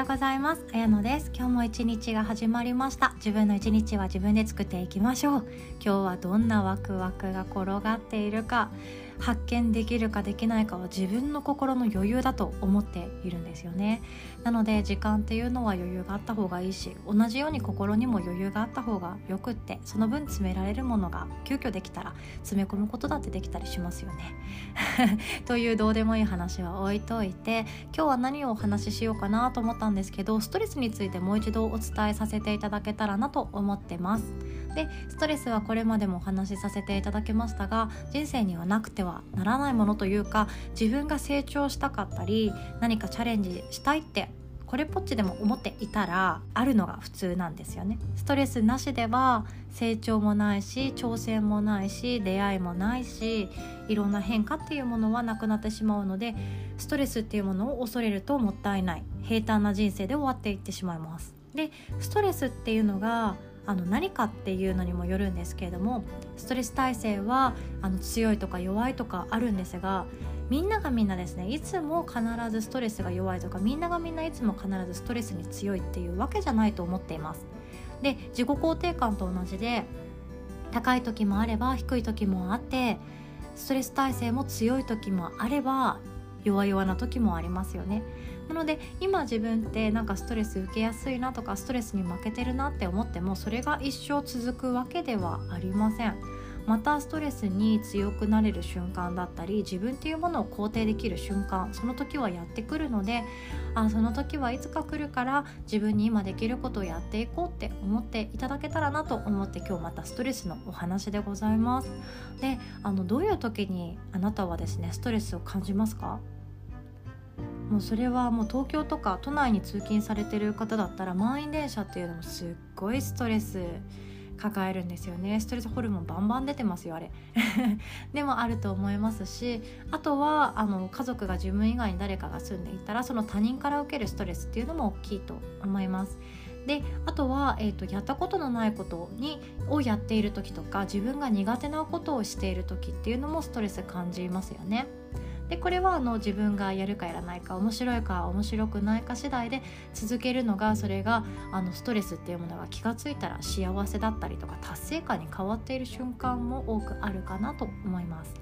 ようございます。あやのです。今日も一日が始まりました。自分の一日は自分で作っていきましょう。今日はどんなワクワクが転がっているか。発見できるかできないかは自分の心の余裕だと思っているんですよね。なので時間っていうのは余裕があった方がいいし同じように心にも余裕があった方がよくってその分詰められるものが急遽できたら詰め込むことだってできたりしますよね。というどうでもいい話は置いといて今日は何をお話ししようかなと思ったんですけどストレスについてもう一度お伝えさせていただけたらなと思ってます。でストレスはこれまでもお話しさせていただきましたが人生にはなくてはならないものというか自分が成長したかったり何かチャレンジしたいってこれっぽっちでも思っていたらあるのが普通なんですよね。ストレスなしでは成長もないし挑戦もないし出会いもないしいろんな変化っていうものはなくなってしまうのでストレスっていうものを恐れるともったいない。平坦な人生で終わっていってしまいます。でストレスっていうのがあの何かっていうのにもよるんですけれどもストレス耐性はあの強いとか弱いとかあるんですがみんながみんなですねいつも必ずストレスが弱いとかみんながみんないつも必ずストレスに強いっていうわけじゃないと思っています。で自己肯定感と同じで高い時もあれば低い時もあってストレス耐性も強い時もあれば弱々な時もありますよね。なので今自分ってなんかストレス受けやすいなとかストレスに負けてるなって思ってもそれが一生続くわけではありません。またストレスに強くなれる瞬間だったり自分っていうものを肯定できる瞬間その時はやってくるのであその時はいつか来るから自分に今できることをやっていこうって思っていただけたらなと思って今日またストレスのお話でございます。であのどういう時にあなたはですねストレスを感じますか？もうそれはもう東京とか都内に通勤されてる方だったら満員電車っていうのもすっごいストレス。抱えるんですよね。ストレスホルモンバンバン出てますよあれ。でもあると思いますしあとはあの家族が自分以外に誰かが住んでいたらその他人から受けるストレスっていうのも大きいと思います。であとは、えーと、とやったことのないことにをやっている時とか自分が苦手なことをしている時っていうのもストレス感じますよね。でこれはあの自分がやるかやらないか面白いか面白くないか次第で続けるのがそれがあのストレスっていうものが気が付いたら幸せだったりとか達成感に変わっている瞬間も多くあるかなと思います。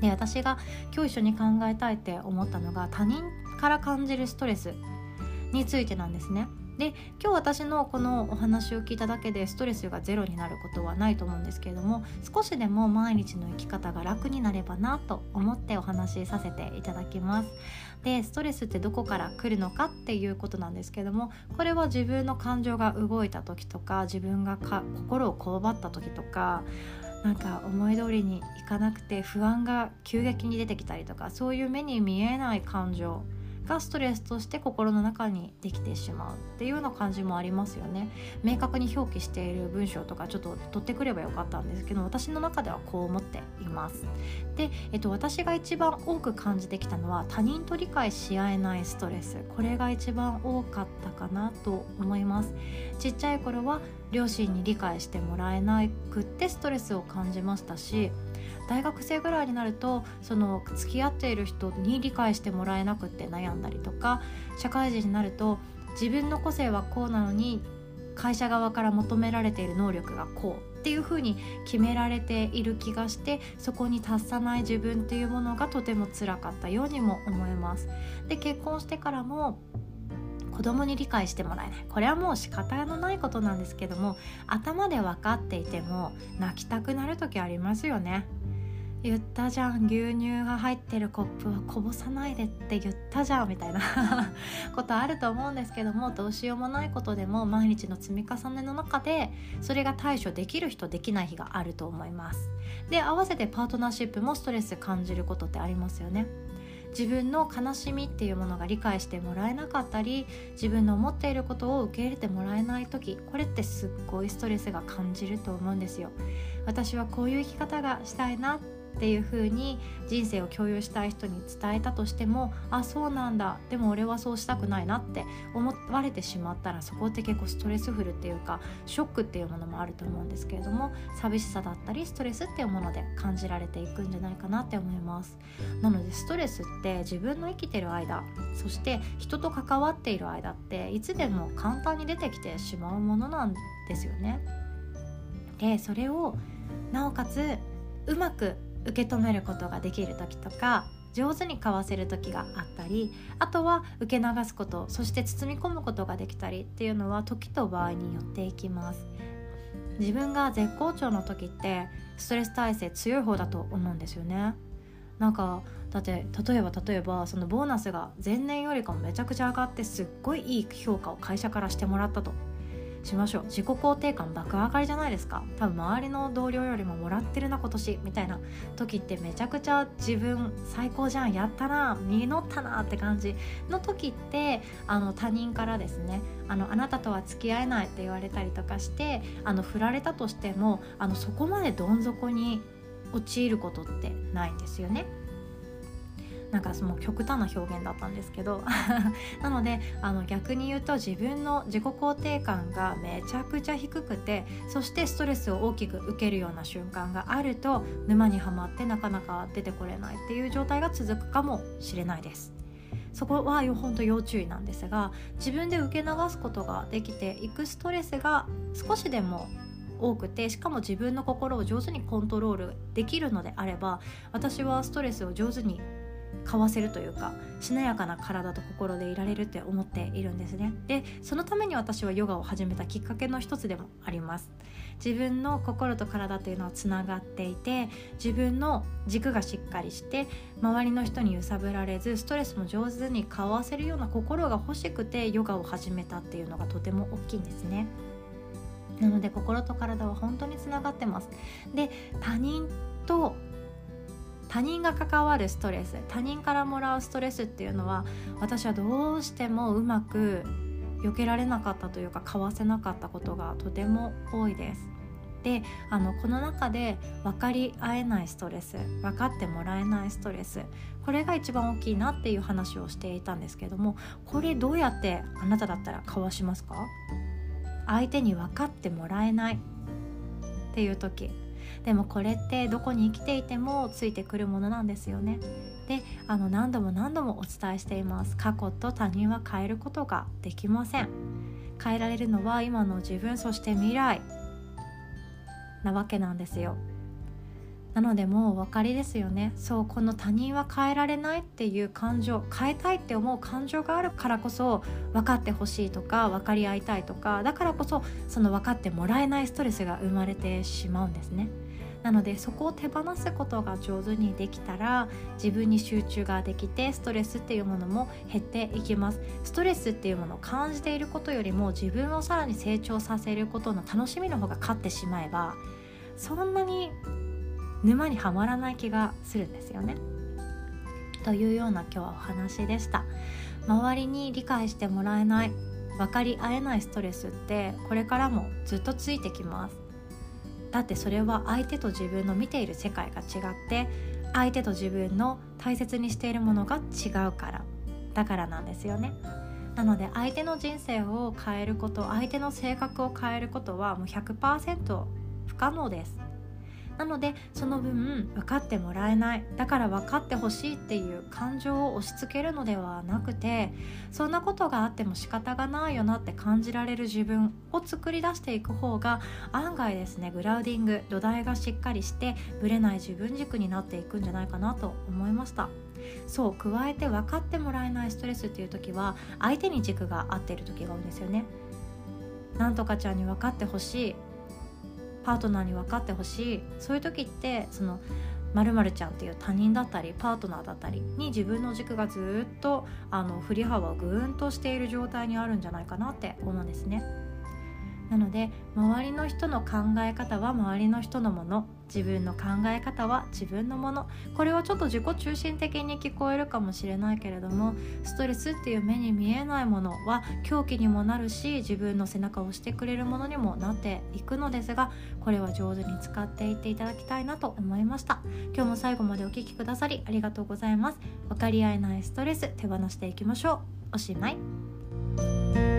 で私が今日一緒に考えたいって思ったのが他人から感じるストレスについてなんですね。で今日私のこのお話を聞いただけでストレスがゼロになることはないと思うんですけれども少しでも毎日の生き方が楽になればなと思ってお話しさせていただきます。でストレスってどこから来るのかっていうことなんですけどもこれは自分の感情が動いた時とか自分が心をこわばった時とかなんか思い通りにいかなくて不安が急激に出てきたりとかそういう目に見えない感情がストレスとして心の中にできてしまうっていうような感じもありますよね。明確に表記している文章とかちょっと取ってくればよかったんですけど私の中ではこう思っています。で、えっと、私が一番多く感じてきたのは他人と理解し合えないストレス。これが一番多かったかなと思います。ちっちゃい頃は両親に理解してもらえなくってストレスを感じましたし大学生ぐらいになるとその付き合っている人に理解してもらえなくって悩んだりとか社会人になると自分の個性はこうなのに会社側から求められている能力がこうっていうふうに決められている気がしてそこに達さない自分っていうものがとても辛かったようにも思います。で結婚してからも子供に理解してもらえないこれはもう仕方のないことなんですけども頭で分かっていても泣きたくなる時ありますよね言ったじゃん牛乳が入ってるコップはこぼさないでって言ったじゃんみたいな。ことあると思うんですけどもどうしようもないことでも毎日の積み重ねの中でそれが対処できる人できない日があると思います。で合わせてパートナーシップもストレス感じることってありますよね。自分の悲しみっていうものが理解してもらえなかったり自分の思っていることを受け入れてもらえない時これってすっごいストレスが感じると思うんですよ。私はこういう生き方がしたいなっっっていう風に人生を共有したい人に伝えたとしてもあそうなんだ。でも俺はそうしたくないなって思われてしまったらそこって結構ストレスフルっていうかショックっていうものもあると思うんですけれども寂しさだったりストレスっていうもので感じられていくんじゃないかなって思います。なのでストレスって自分の生きてる間そして人と関わっている間っていつでも簡単に出てきてしまうものなんですよね。でそれをなおかつうまく受け止めることができる時とか上手に交わせる時があったりあとは受け流すことそして包み込むことができたりっていうのは時と場合によっていきます。自分が絶好調の時ってストレス耐性強い方だと思うんですよね。なんかだって例えば例えばそのボーナスが前年よりかもめちゃくちゃ上がってすっごいいい評価を会社からしてもらったと。しましょう自己肯定感爆上がりじゃないですか多分周りの同僚よりももらってるな今年みたいな時ってめちゃくちゃ自分最高じゃんやったな実ったなって感じの時ってあの他人からですねあのあなたとは付き合えないって言われたりとかしてあの振られたとしてもあのそこまでどん底に陥ることってないんですよね。なんかその極端な表現だったんですけど なのであの逆に言うと自分の自己肯定感がめちゃくちゃ低くてそしてストレスを大きく受けるような瞬間があると沼にはまってなかなか出てこれないっていう状態が続くかもしれないです。そこは本当要注意なんですが自分で受け流すことができていくストレスが少しでも多くてしかも自分の心を上手にコントロールできるのであれば私はストレスを上手にかわせるというかしなやかな体と心でいられるって思っているんですね。でそのために私はヨガを始めたきっかけの一つでもあります。自分の心と体というのはつながっていて自分の軸がしっかりして周りの人に揺さぶられずストレスも上手にかわせるような心が欲しくてヨガを始めたっていうのがとても大きいんですね。なので心と体は本当につながってます。で他人と他人が関わるストレス他人からもらうストレスっていうのは私はどうしてもうまく避けられなかったというかかわせなかったことがとても多いです。であのこの中で分かり合えないストレス分かってもらえないストレスこれが一番大きいなっていう話をしていたんですけどもこれどうやってあなただったらかわしますか？相手に分かってもらえないっていう時でもこれってどこに生きていてもついてくるものなんですよね。であの何度も何度もお伝えしています。過去と他人は変えることができません。変えられるのは今の自分そして未来なわけなんですよ。なのでもうお分かりですよね。そうこの他人は変えられないっていう感情変えたいって思う感情があるからこそ分かってほしいとか分かり合いたいとかだからこそその分かってもらえないストレスが生まれてしまうんですね。なのでそこを手放すことが上手にできたら自分に集中ができてストレスっていうものも減っていきます。ストレスっていうものを感じていることよりも自分をさらに成長させることの楽しみの方が勝ってしまえばそんなに沼にはまらない気がするんですよね。というような今日はお話でした。周りに理解してもらえない分かり合えないストレスってこれからもずっとついてきますだってそれは相手と自分の見ている世界が違って相手と自分の大切にしているものが違うからだからなんですよねなので相手の人生を変えること相手の性格を変えることはもう100%不可能ですなのでその分分かってもらえないだから分かってほしいっていう感情を押し付けるのではなくてそんなことがあっても仕方がないよなって感じられる自分を作り出していく方が案外ですねグラウディング土台がしっかりしてぶれない自分軸になっていくんじゃないかなと思いました。そう加えて分かってもらえないストレスっていう時は相手に軸が合っている時が多いんですよね。なんとかちゃんに分かってほしい。パートナーに分かってほしいそういう時ってそのまるちゃんっていう他人だったりパートナーだったりに自分の軸がずっとあの振り幅をぐーんとしている状態にあるんじゃないかなって思うんですね。なので周りの人の考え方は周りの人のもの自分の考え方は自分のもの。これはちょっと自己中心的に聞こえるかもしれないけれどもストレスっていう目に見えないものは狂気にもなるし自分の背中を押してくれるものにもなっていくのですがこれは上手に使っていっていただきたいなと思いました。今日も最後までお聴きくださりありがとうございます。分かり合えないストレス手放していきましょう。おしまい。